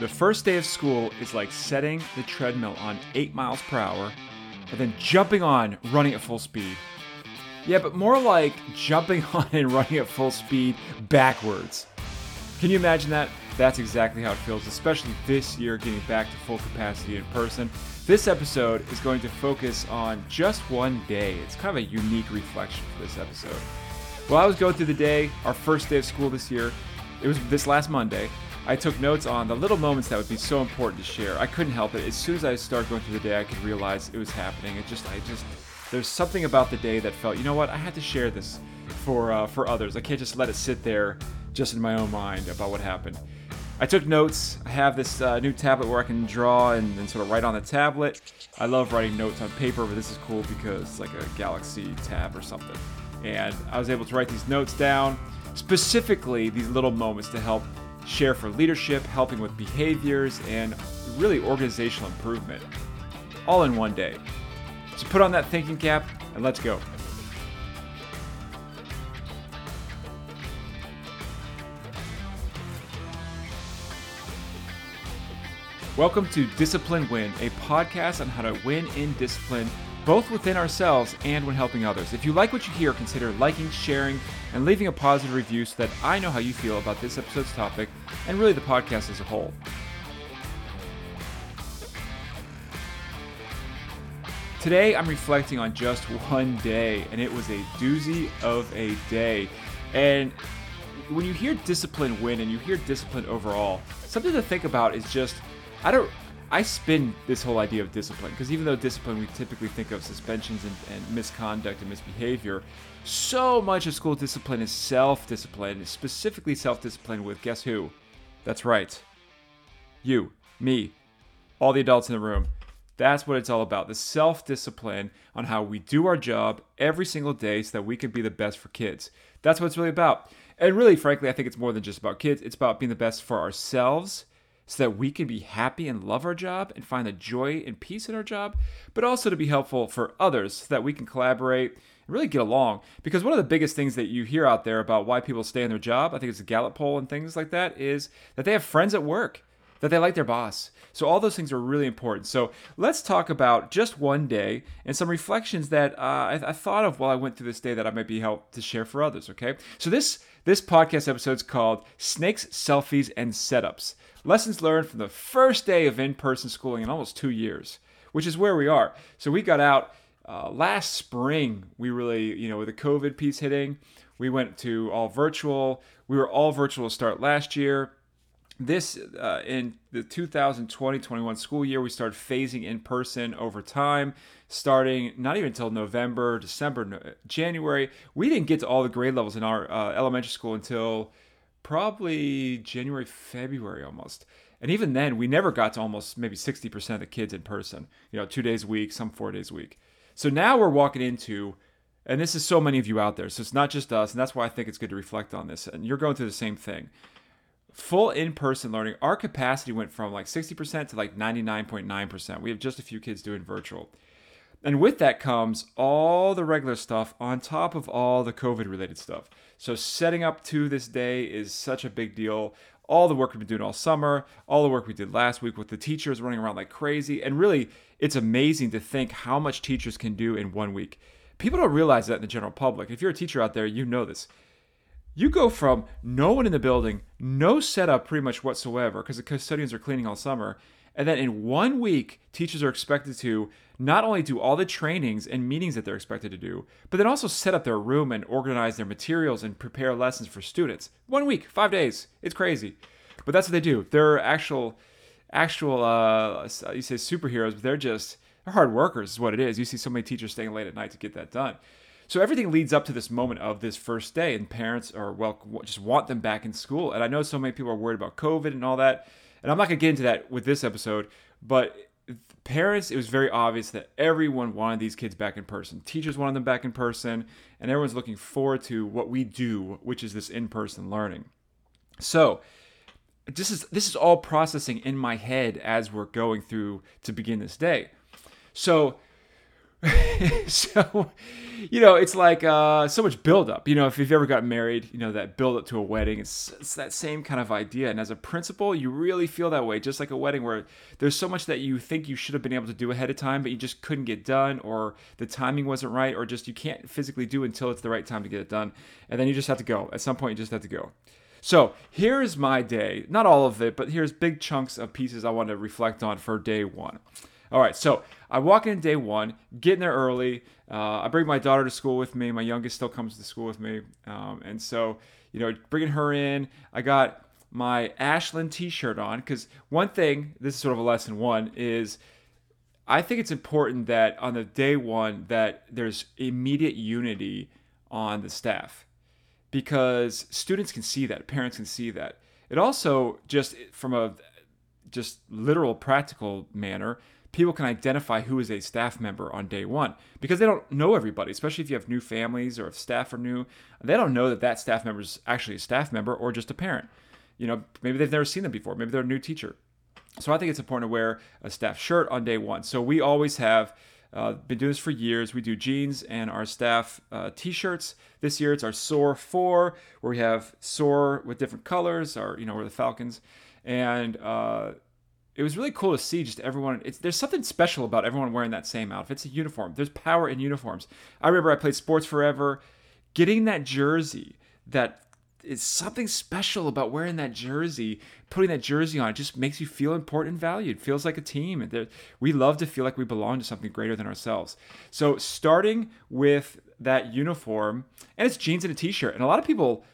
The first day of school is like setting the treadmill on 8 miles per hour and then jumping on running at full speed. Yeah, but more like jumping on and running at full speed backwards. Can you imagine that? That's exactly how it feels, especially this year getting back to full capacity in person. This episode is going to focus on just one day. It's kind of a unique reflection for this episode. Well, I was going through the day, our first day of school this year, it was this last Monday, I took notes on the little moments that would be so important to share. I couldn't help it. As soon as I started going through the day, I could realize it was happening. It just, I just, there's something about the day that felt, you know what, I had to share this for uh, for others. I can't just let it sit there just in my own mind about what happened. I took notes. I have this uh, new tablet where I can draw and, and sort of write on the tablet. I love writing notes on paper, but this is cool because it's like a Galaxy tab or something. And I was able to write these notes down, specifically these little moments to help share for leadership, helping with behaviors, and really organizational improvement. All in one day. So put on that thinking cap and let's go. Welcome to Discipline Win, a podcast on how to win in discipline, both within ourselves and when helping others. If you like what you hear, consider liking, sharing, and leaving a positive review so that I know how you feel about this episode's topic and really the podcast as a whole. Today, I'm reflecting on just one day, and it was a doozy of a day. And when you hear discipline win and you hear discipline overall, something to think about is just I don't. I spin this whole idea of discipline because even though discipline we typically think of suspensions and, and misconduct and misbehavior, so much of school discipline is self discipline, specifically self discipline with guess who? That's right. You, me, all the adults in the room. That's what it's all about the self discipline on how we do our job every single day so that we can be the best for kids. That's what it's really about. And really, frankly, I think it's more than just about kids, it's about being the best for ourselves so that we can be happy and love our job and find the joy and peace in our job, but also to be helpful for others so that we can collaborate and really get along. Because one of the biggest things that you hear out there about why people stay in their job, I think it's a Gallup poll and things like that, is that they have friends at work, that they like their boss. So all those things are really important. So let's talk about just one day and some reflections that uh, I, I thought of while I went through this day that I might be helped to share for others. Okay, so this this podcast episode is called Snakes, Selfies, and Setups. Lessons learned from the first day of in person schooling in almost two years, which is where we are. So we got out uh, last spring. We really, you know, with the COVID piece hitting, we went to all virtual. We were all virtual to start last year. This uh, in the 2020-21 school year, we started phasing in person over time, starting not even until November, December, January. We didn't get to all the grade levels in our uh, elementary school until probably January, February almost. And even then, we never got to almost maybe 60% of the kids in person, you know, two days a week, some four days a week. So now we're walking into, and this is so many of you out there, so it's not just us, and that's why I think it's good to reflect on this. And you're going through the same thing. Full in person learning, our capacity went from like 60% to like 99.9%. We have just a few kids doing virtual. And with that comes all the regular stuff on top of all the COVID related stuff. So setting up to this day is such a big deal. All the work we've been doing all summer, all the work we did last week with the teachers running around like crazy. And really, it's amazing to think how much teachers can do in one week. People don't realize that in the general public. If you're a teacher out there, you know this. You go from no one in the building, no setup pretty much whatsoever, because the custodians are cleaning all summer, and then in one week, teachers are expected to not only do all the trainings and meetings that they're expected to do, but then also set up their room and organize their materials and prepare lessons for students. One week, five days. It's crazy. But that's what they do. They're actual, actual, uh, you say superheroes, but they're just, they're hard workers, is what it is. You see so many teachers staying late at night to get that done. So everything leads up to this moment of this first day, and parents are, well, just want them back in school. And I know so many people are worried about COVID and all that and I'm not to get into that with this episode, but parents, it was very obvious that everyone wanted these kids back in person. Teachers wanted them back in person, and everyone's looking forward to what we do, which is this in person learning. So, this is this is all processing in my head as we're going through to begin this day. So, so, you know, it's like uh, so much buildup. You know, if you've ever got married, you know, that build up to a wedding, it's, it's that same kind of idea. And as a principal, you really feel that way, just like a wedding where there's so much that you think you should have been able to do ahead of time, but you just couldn't get done, or the timing wasn't right, or just you can't physically do until it's the right time to get it done. And then you just have to go. At some point, you just have to go. So here's my day. Not all of it, but here's big chunks of pieces I want to reflect on for day one. All right, so I walk in day one, getting there early. Uh, I bring my daughter to school with me. My youngest still comes to school with me, um, and so you know, bringing her in. I got my Ashland T-shirt on because one thing, this is sort of a lesson one, is I think it's important that on the day one that there's immediate unity on the staff because students can see that, parents can see that. It also just from a just literal practical manner people can identify who is a staff member on day one because they don't know everybody, especially if you have new families or if staff are new. They don't know that that staff member is actually a staff member or just a parent. You know, maybe they've never seen them before. Maybe they're a new teacher. So I think it's important to wear a staff shirt on day one. So we always have uh, been doing this for years. We do jeans and our staff uh, t-shirts. This year it's our SOAR 4, where we have SOAR with different colors. Our, you know, we're the Falcons, and uh, it was really cool to see just everyone. It's there's something special about everyone wearing that same outfit. It's a uniform. There's power in uniforms. I remember I played sports forever. Getting that jersey, that is something special about wearing that jersey. Putting that jersey on, it just makes you feel important and valued. Feels like a team, we love to feel like we belong to something greater than ourselves. So starting with that uniform, and it's jeans and a t-shirt, and a lot of people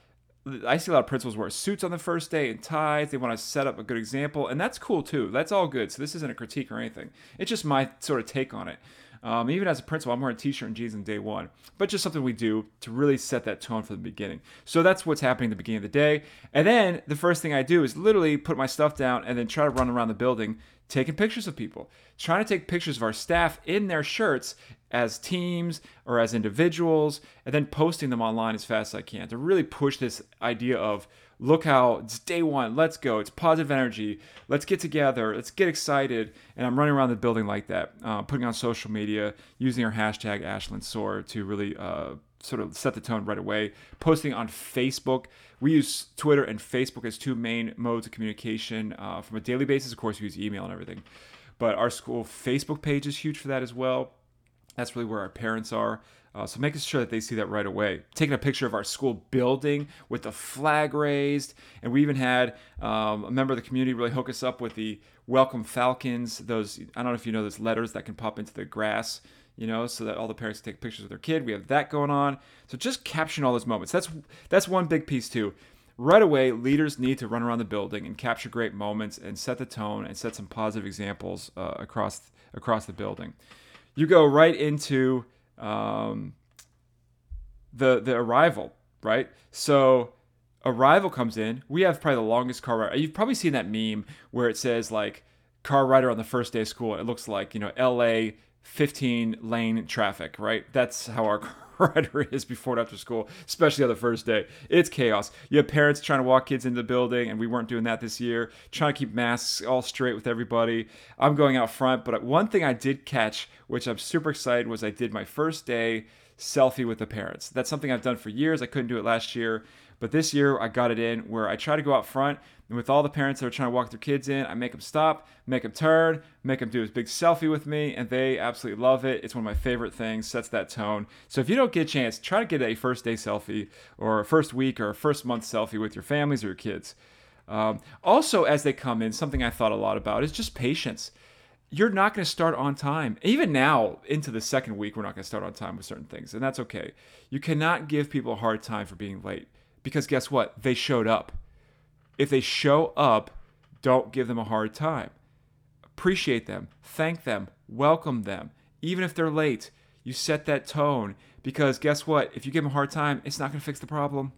I see a lot of principals wear suits on the first day and ties. They want to set up a good example, and that's cool too. That's all good. So this isn't a critique or anything. It's just my sort of take on it. Um, even as a principal, I'm wearing a t-shirt and jeans on day one, but just something we do to really set that tone from the beginning. So that's what's happening at the beginning of the day. And then the first thing I do is literally put my stuff down and then try to run around the building taking pictures of people, trying to take pictures of our staff in their shirts as teams or as individuals, and then posting them online as fast as I can to really push this idea of look how it's day one, let's go, it's positive energy, let's get together, let's get excited. And I'm running around the building like that, uh, putting on social media, using our hashtag Ashland Soar to really uh, sort of set the tone right away. Posting on Facebook. We use Twitter and Facebook as two main modes of communication uh, from a daily basis. Of course, we use email and everything. But our school Facebook page is huge for that as well. That's really where our parents are. Uh, so making sure that they see that right away. Taking a picture of our school building with the flag raised, and we even had um, a member of the community really hook us up with the Welcome Falcons. Those I don't know if you know those letters that can pop into the grass you know, so that all the parents take pictures of their kid. We have that going on. So just capturing all those moments. That's that's one big piece too. Right away, leaders need to run around the building and capture great moments and set the tone and set some positive examples uh, across across the building. You go right into um, the the arrival, right? So arrival comes in. We have probably the longest car ride. You've probably seen that meme where it says like car rider on the first day of school. It looks like you know L.A. 15 lane traffic, right? That's how our rider is before and after school, especially on the first day. It's chaos. You have parents trying to walk kids into the building, and we weren't doing that this year, trying to keep masks all straight with everybody. I'm going out front, but one thing I did catch, which I'm super excited, was I did my first day selfie with the parents. That's something I've done for years. I couldn't do it last year. But this year I got it in where I try to go out front and with all the parents that are trying to walk their kids in, I make them stop, make them turn, make them do this big selfie with me, and they absolutely love it. It's one of my favorite things, sets that tone. So if you don't get a chance, try to get a first day selfie or a first week or a first month selfie with your families or your kids. Um, also, as they come in, something I thought a lot about is just patience. You're not going to start on time. Even now, into the second week, we're not going to start on time with certain things, and that's okay. You cannot give people a hard time for being late because guess what? They showed up. If they show up, don't give them a hard time. Appreciate them, thank them, welcome them. Even if they're late, you set that tone because guess what? If you give them a hard time, it's not going to fix the problem.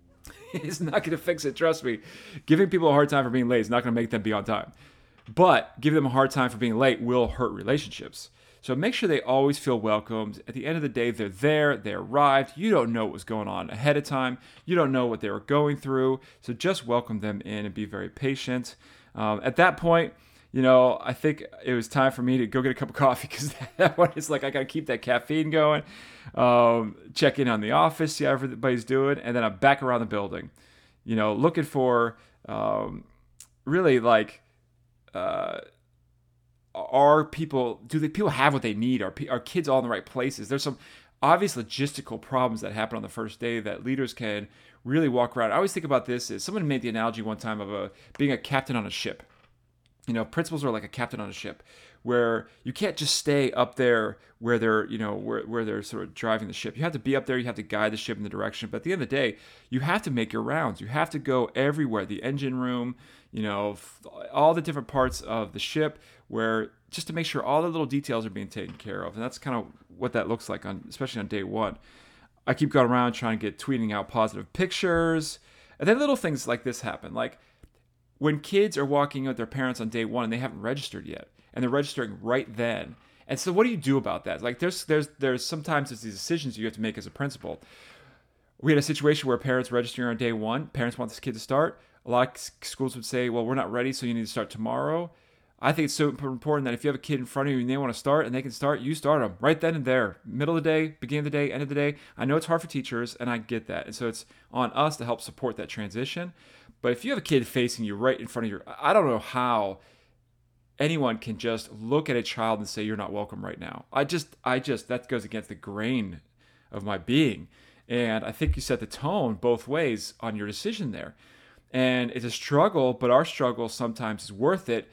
it's not going to fix it, trust me. Giving people a hard time for being late is not going to make them be on time. But giving them a hard time for being late will hurt relationships. So make sure they always feel welcomed. At the end of the day, they're there, they arrived. You don't know what was going on ahead of time, you don't know what they were going through. So just welcome them in and be very patient. Um, at that point, you know, I think it was time for me to go get a cup of coffee because that one is like I got to keep that caffeine going. Um, check in on the office, see how everybody's doing, and then I'm back around the building. You know, looking for um, really like. Uh, are people do the people have what they need? Are, are kids all in the right places? There's some obvious logistical problems that happen on the first day that leaders can really walk around. I always think about this is someone made the analogy one time of a being a captain on a ship. You know principals are like a captain on a ship where you can't just stay up there where they're you know where, where they're sort of driving the ship. You have to be up there you have to guide the ship in the direction. But at the end of the day you have to make your rounds. You have to go everywhere the engine room you know all the different parts of the ship where just to make sure all the little details are being taken care of and that's kind of what that looks like on especially on day one. I keep going around trying to get tweeting out positive pictures and then little things like this happen. Like when kids are walking with their parents on day one and they haven't registered yet and they're registering right then and so what do you do about that? Like there's there's there's sometimes there's these decisions you have to make as a principal. We had a situation where parents registering on day one parents want this kid to start. A lot of schools would say well we're not ready so you need to start tomorrow I think it's so important that if you have a kid in front of you and they want to start and they can start, you start them right then and there, middle of the day, beginning of the day, end of the day. I know it's hard for teachers, and I get that, and so it's on us to help support that transition. But if you have a kid facing you right in front of you, I don't know how anyone can just look at a child and say you're not welcome right now. I just, I just that goes against the grain of my being, and I think you set the tone both ways on your decision there. And it's a struggle, but our struggle sometimes is worth it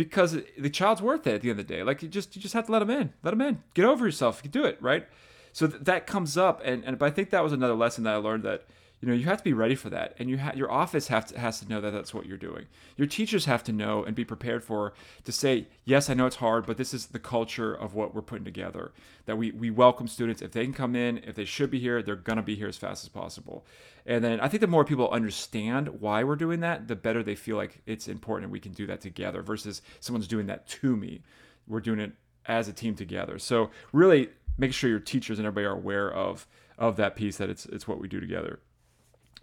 because the child's worth it at the end of the day. Like you just you just have to let them in, let them in, get over yourself. You can do it, right? So th- that comes up, and and I think that was another lesson that I learned that you know you have to be ready for that. And you ha- your office have to, has to know that that's what you're doing. Your teachers have to know and be prepared for to say yes i know it's hard but this is the culture of what we're putting together. That we, we welcome students. If they can come in if they should be here they're going to be here as fast as possible. And then i think the more people understand why we're doing that the better they feel like it's important and we can do that together versus someone's doing that to me. We're doing it as a team together. So really make sure your teachers and everybody are aware of of that piece that it's it's what we do together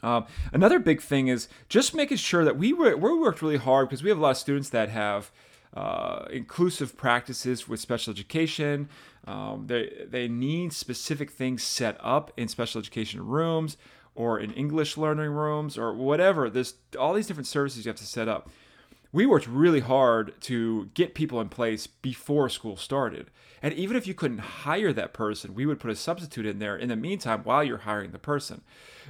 um, another big thing is just making sure that we, we worked really hard because we have a lot of students that have uh, inclusive practices with special education. Um, they, they need specific things set up in special education rooms or in English learning rooms or whatever. There's all these different services you have to set up. We worked really hard to get people in place before school started. And even if you couldn't hire that person, we would put a substitute in there in the meantime while you're hiring the person.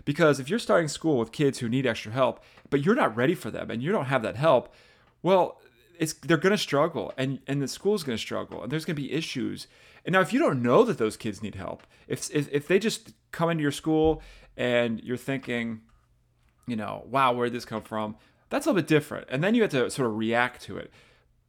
Because if you're starting school with kids who need extra help, but you're not ready for them and you don't have that help, well, it's they're going to struggle and and the school's going to struggle and there's going to be issues. And now if you don't know that those kids need help, if if, if they just come into your school and you're thinking, you know, wow, where did this come from? That's a little bit different. And then you have to sort of react to it.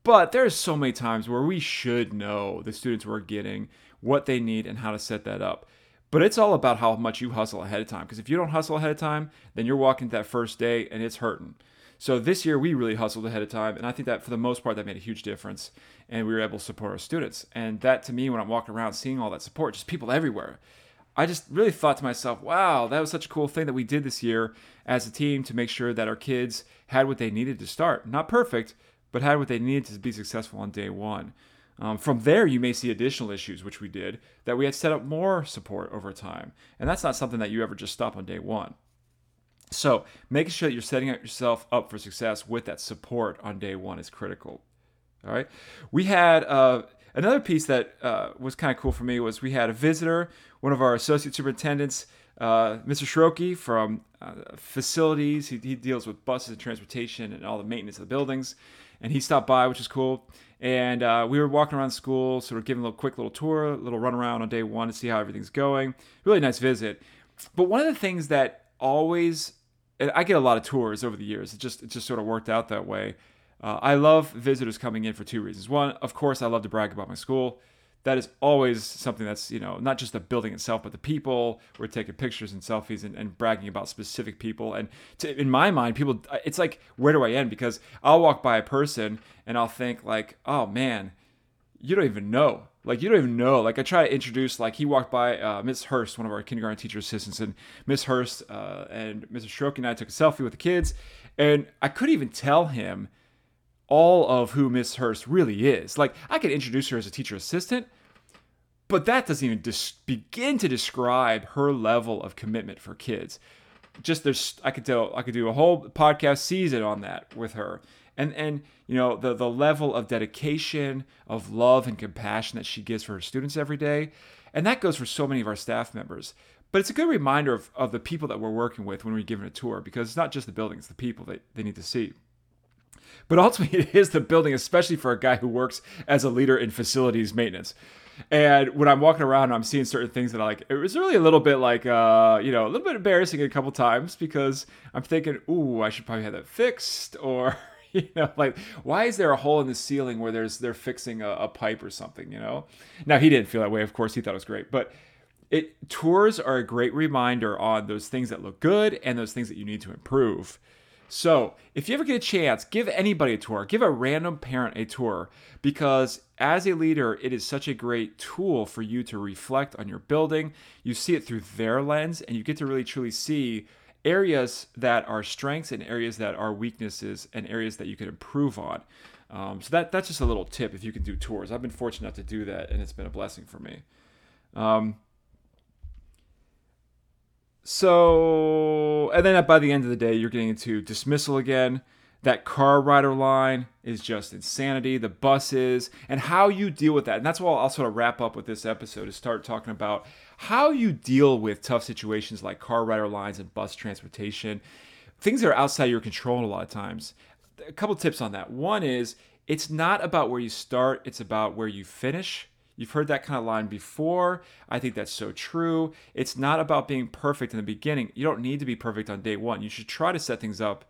But there's so many times where we should know the students we're getting, what they need, and how to set that up. But it's all about how much you hustle ahead of time. Because if you don't hustle ahead of time, then you're walking that first day and it's hurting. So this year we really hustled ahead of time, and I think that for the most part that made a huge difference, and we were able to support our students. And that to me, when I'm walking around seeing all that support, just people everywhere, I just really thought to myself, wow, that was such a cool thing that we did this year as a team to make sure that our kids had what they needed to start. Not perfect, but had what they needed to be successful on day one. Um, from there, you may see additional issues, which we did, that we had set up more support over time. And that's not something that you ever just stop on day one. So, making sure that you're setting yourself up for success with that support on day one is critical. All right. We had uh, another piece that uh, was kind of cool for me was we had a visitor, one of our associate superintendents, uh, Mr. Shiroki from uh, facilities. He, he, deals with buses and transportation and all the maintenance of the buildings and he stopped by, which is cool. And uh, we were walking around school, sort of giving a little quick little tour, a little run around on day one to see how everything's going. Really nice visit. But one of the things that always, and I get a lot of tours over the years. It just it just sort of worked out that way. Uh, I love visitors coming in for two reasons. One, of course, I love to brag about my school that is always something that's you know not just the building itself but the people. We're taking pictures and selfies and, and bragging about specific people. And to, in my mind people it's like where do i end? Because i'll walk by a person and i'll think like oh man you don't even know. Like you don't even know. Like i try to introduce like he walked by uh, miss hurst one of our kindergarten teacher assistants and miss hurst uh, and mrs Shiroki and i took a selfie with the kids. And i couldn't even tell him all of who Miss Hurst really is. Like, I could introduce her as a teacher assistant, but that doesn't even dis- begin to describe her level of commitment for kids. Just there's, I could tell, I could do a whole podcast season on that with her, and and you know the the level of dedication, of love and compassion that she gives for her students every day, and that goes for so many of our staff members. But it's a good reminder of, of the people that we're working with when we're giving a tour because it's not just the building, it's the people that they need to see. But ultimately, it is the building, especially for a guy who works as a leader in facilities maintenance. And when I'm walking around, I'm seeing certain things that I like. It was really a little bit like, uh, you know, a little bit embarrassing a couple times because I'm thinking, ooh, I should probably have that fixed, or you know, like why is there a hole in the ceiling where there's they're fixing a, a pipe or something? You know. Now he didn't feel that way. Of course, he thought it was great, but it tours are a great reminder on those things that look good and those things that you need to improve. So, if you ever get a chance, give anybody a tour. Give a random parent a tour because as a leader, it is such a great tool for you to reflect on your building. You see it through their lens and you get to really truly see areas that are strengths and areas that are weaknesses and areas that you could improve on. Um, so that that's just a little tip if you can do tours. I've been fortunate enough to do that and it's been a blessing for me. Um, so, and then by the end of the day, you're getting into dismissal again. That car rider line is just insanity. The buses and how you deal with that. And that's what I'll sort of wrap up with this episode is start talking about how you deal with tough situations like car rider lines and bus transportation. Things that are outside your control a lot of times. A couple tips on that. One is it's not about where you start, it's about where you finish. You've heard that kind of line before. I think that's so true. It's not about being perfect in the beginning. You don't need to be perfect on day one. You should try to set things up.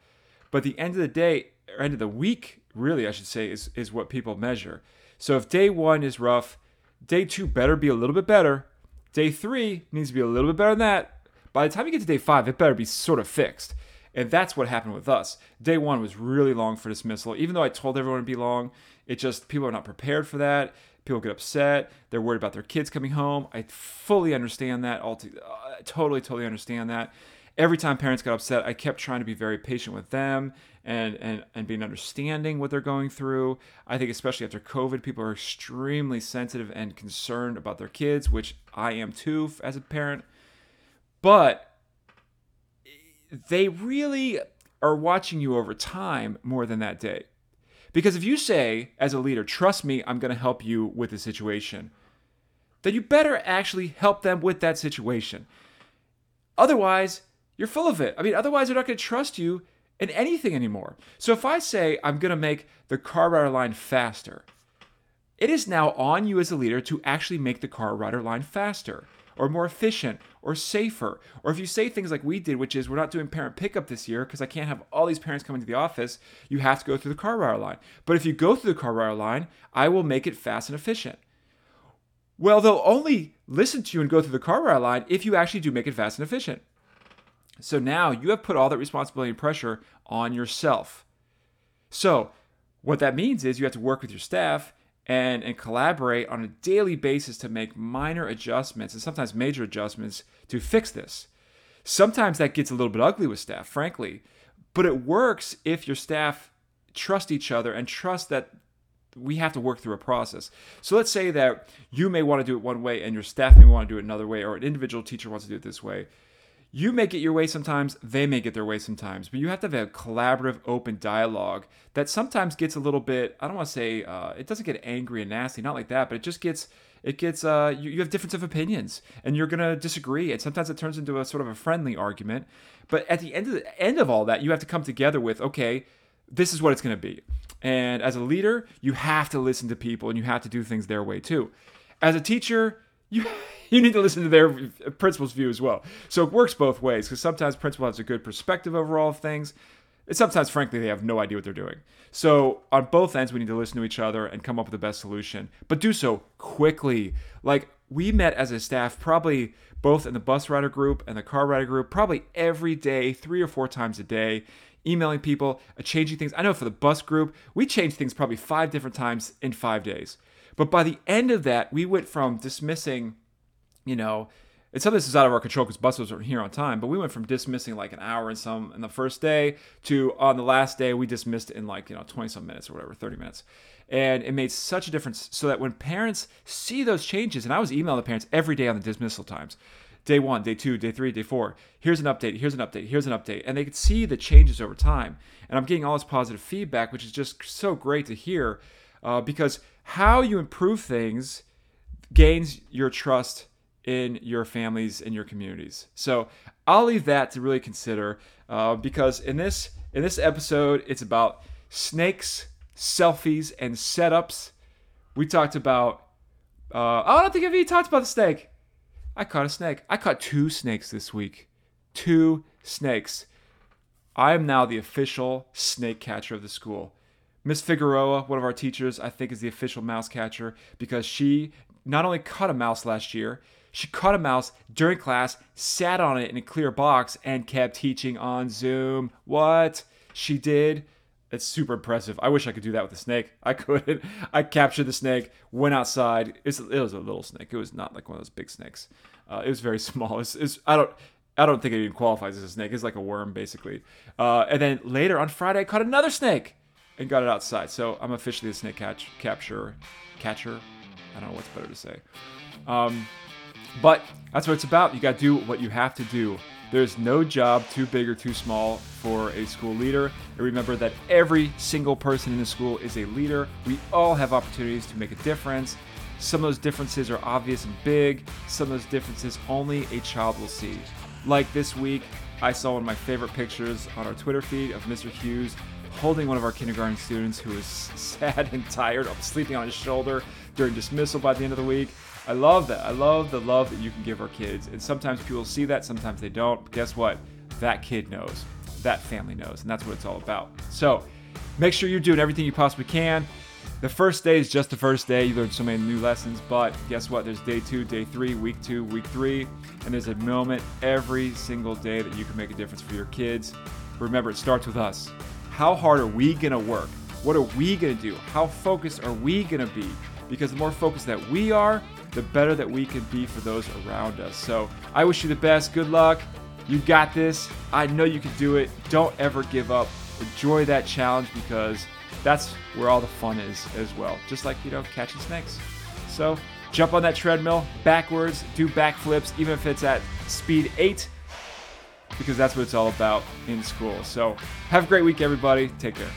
But the end of the day, or end of the week, really, I should say, is, is what people measure. So if day one is rough, day two better be a little bit better. Day three needs to be a little bit better than that. By the time you get to day five, it better be sort of fixed. And that's what happened with us. Day one was really long for dismissal. Even though I told everyone to be long, it just, people are not prepared for that. People get upset. They're worried about their kids coming home. I fully understand that. All uh, totally, totally understand that. Every time parents got upset, I kept trying to be very patient with them and, and, and being understanding what they're going through. I think, especially after COVID, people are extremely sensitive and concerned about their kids, which I am too as a parent. But they really are watching you over time more than that day. Because if you say, as a leader, trust me, I'm going to help you with the situation, then you better actually help them with that situation. Otherwise, you're full of it. I mean, otherwise, they're not going to trust you in anything anymore. So if I say, I'm going to make the car rider line faster, it is now on you as a leader to actually make the car rider line faster or more efficient or safer. Or if you say things like we did, which is we're not doing parent pickup this year because I can't have all these parents coming to the office, you have to go through the car rider line. But if you go through the car rider line, I will make it fast and efficient. Well, they'll only listen to you and go through the car rider line if you actually do make it fast and efficient. So now you have put all that responsibility and pressure on yourself. So, what that means is you have to work with your staff and, and collaborate on a daily basis to make minor adjustments and sometimes major adjustments to fix this. Sometimes that gets a little bit ugly with staff, frankly, but it works if your staff trust each other and trust that we have to work through a process. So let's say that you may want to do it one way and your staff may want to do it another way, or an individual teacher wants to do it this way you make it your way sometimes, they make it their way sometimes, but you have to have a collaborative, open dialogue that sometimes gets a little bit, I don't want to say, uh, it doesn't get angry and nasty, not like that, but it just gets, it gets, uh, you, you have difference of opinions and you're going to disagree. And sometimes it turns into a sort of a friendly argument. But at the end of the end of all that, you have to come together with, okay, this is what it's going to be. And as a leader, you have to listen to people and you have to do things their way too. As a teacher, you you need to listen to their principal's view as well. So it works both ways because sometimes principal has a good perspective over all things. And sometimes, frankly, they have no idea what they're doing. So on both ends, we need to listen to each other and come up with the best solution, but do so quickly. Like we met as a staff probably both in the bus rider group and the car rider group, probably every day, three or four times a day, emailing people, uh, changing things. I know for the bus group, we changed things probably five different times in five days. But by the end of that, we went from dismissing, you know, and some of this is out of our control because buses weren't here on time, but we went from dismissing like an hour and some in the first day to on the last day we dismissed in like you know 20 some minutes or whatever 30 minutes. And it made such a difference so that when parents see those changes and i was emailing the parents every day on the dismissal times. Day one day two day three day four here's an update here's an update here's an update and they could see the changes over time. And i'm getting all this positive feedback which is just so great to hear uh, because how you improve things gains your trust in your families and your communities. So I'll leave that to really consider uh, because in this in this episode it's about snakes, selfies, and setups. We talked about. Uh, I don't think I've even talked about the snake. I caught a snake. I caught two snakes this week. Two snakes. I am now the official snake catcher of the school. Miss Figueroa, one of our teachers, I think is the official mouse catcher because she not only caught a mouse last year, she caught a mouse during class, sat on it in a clear box, and kept teaching on Zoom. What? She did. It's super impressive. I wish I could do that with a snake. I couldn't. I captured the snake, went outside. It was, it was a little snake. It was not like one of those big snakes. Uh, it was very small. It's, it's, I don't. I don't think it even qualifies as a snake. It's like a worm, basically. Uh, and then later on Friday, I caught another snake and got it outside. So I'm officially a snake catch capture catcher. I don't know what's better to say. Um, but that's what it's about. You got to do what you have to do. There's no job too big or too small for a school leader. And remember that every single person in the school is a leader. We all have opportunities to make a difference. Some of those differences are obvious and big, some of those differences only a child will see. Like this week, I saw one of my favorite pictures on our Twitter feed of Mr. Hughes holding one of our kindergarten students who was sad and tired of sleeping on his shoulder during dismissal by the end of the week. I love that. I love the love that you can give our kids. And sometimes people see that, sometimes they don't. But guess what? That kid knows. That family knows. And that's what it's all about. So make sure you're doing everything you possibly can. The first day is just the first day. You learn so many new lessons, but guess what? There's day two, day three, week two, week three, and there's a moment every single day that you can make a difference for your kids. Remember, it starts with us. How hard are we gonna work? What are we gonna do? How focused are we gonna be? Because the more focused that we are, the better that we can be for those around us. So I wish you the best. Good luck. You got this. I know you can do it. Don't ever give up. Enjoy that challenge because that's where all the fun is as well. Just like, you know, catching snakes. So jump on that treadmill backwards, do backflips, even if it's at speed eight, because that's what it's all about in school. So have a great week, everybody. Take care.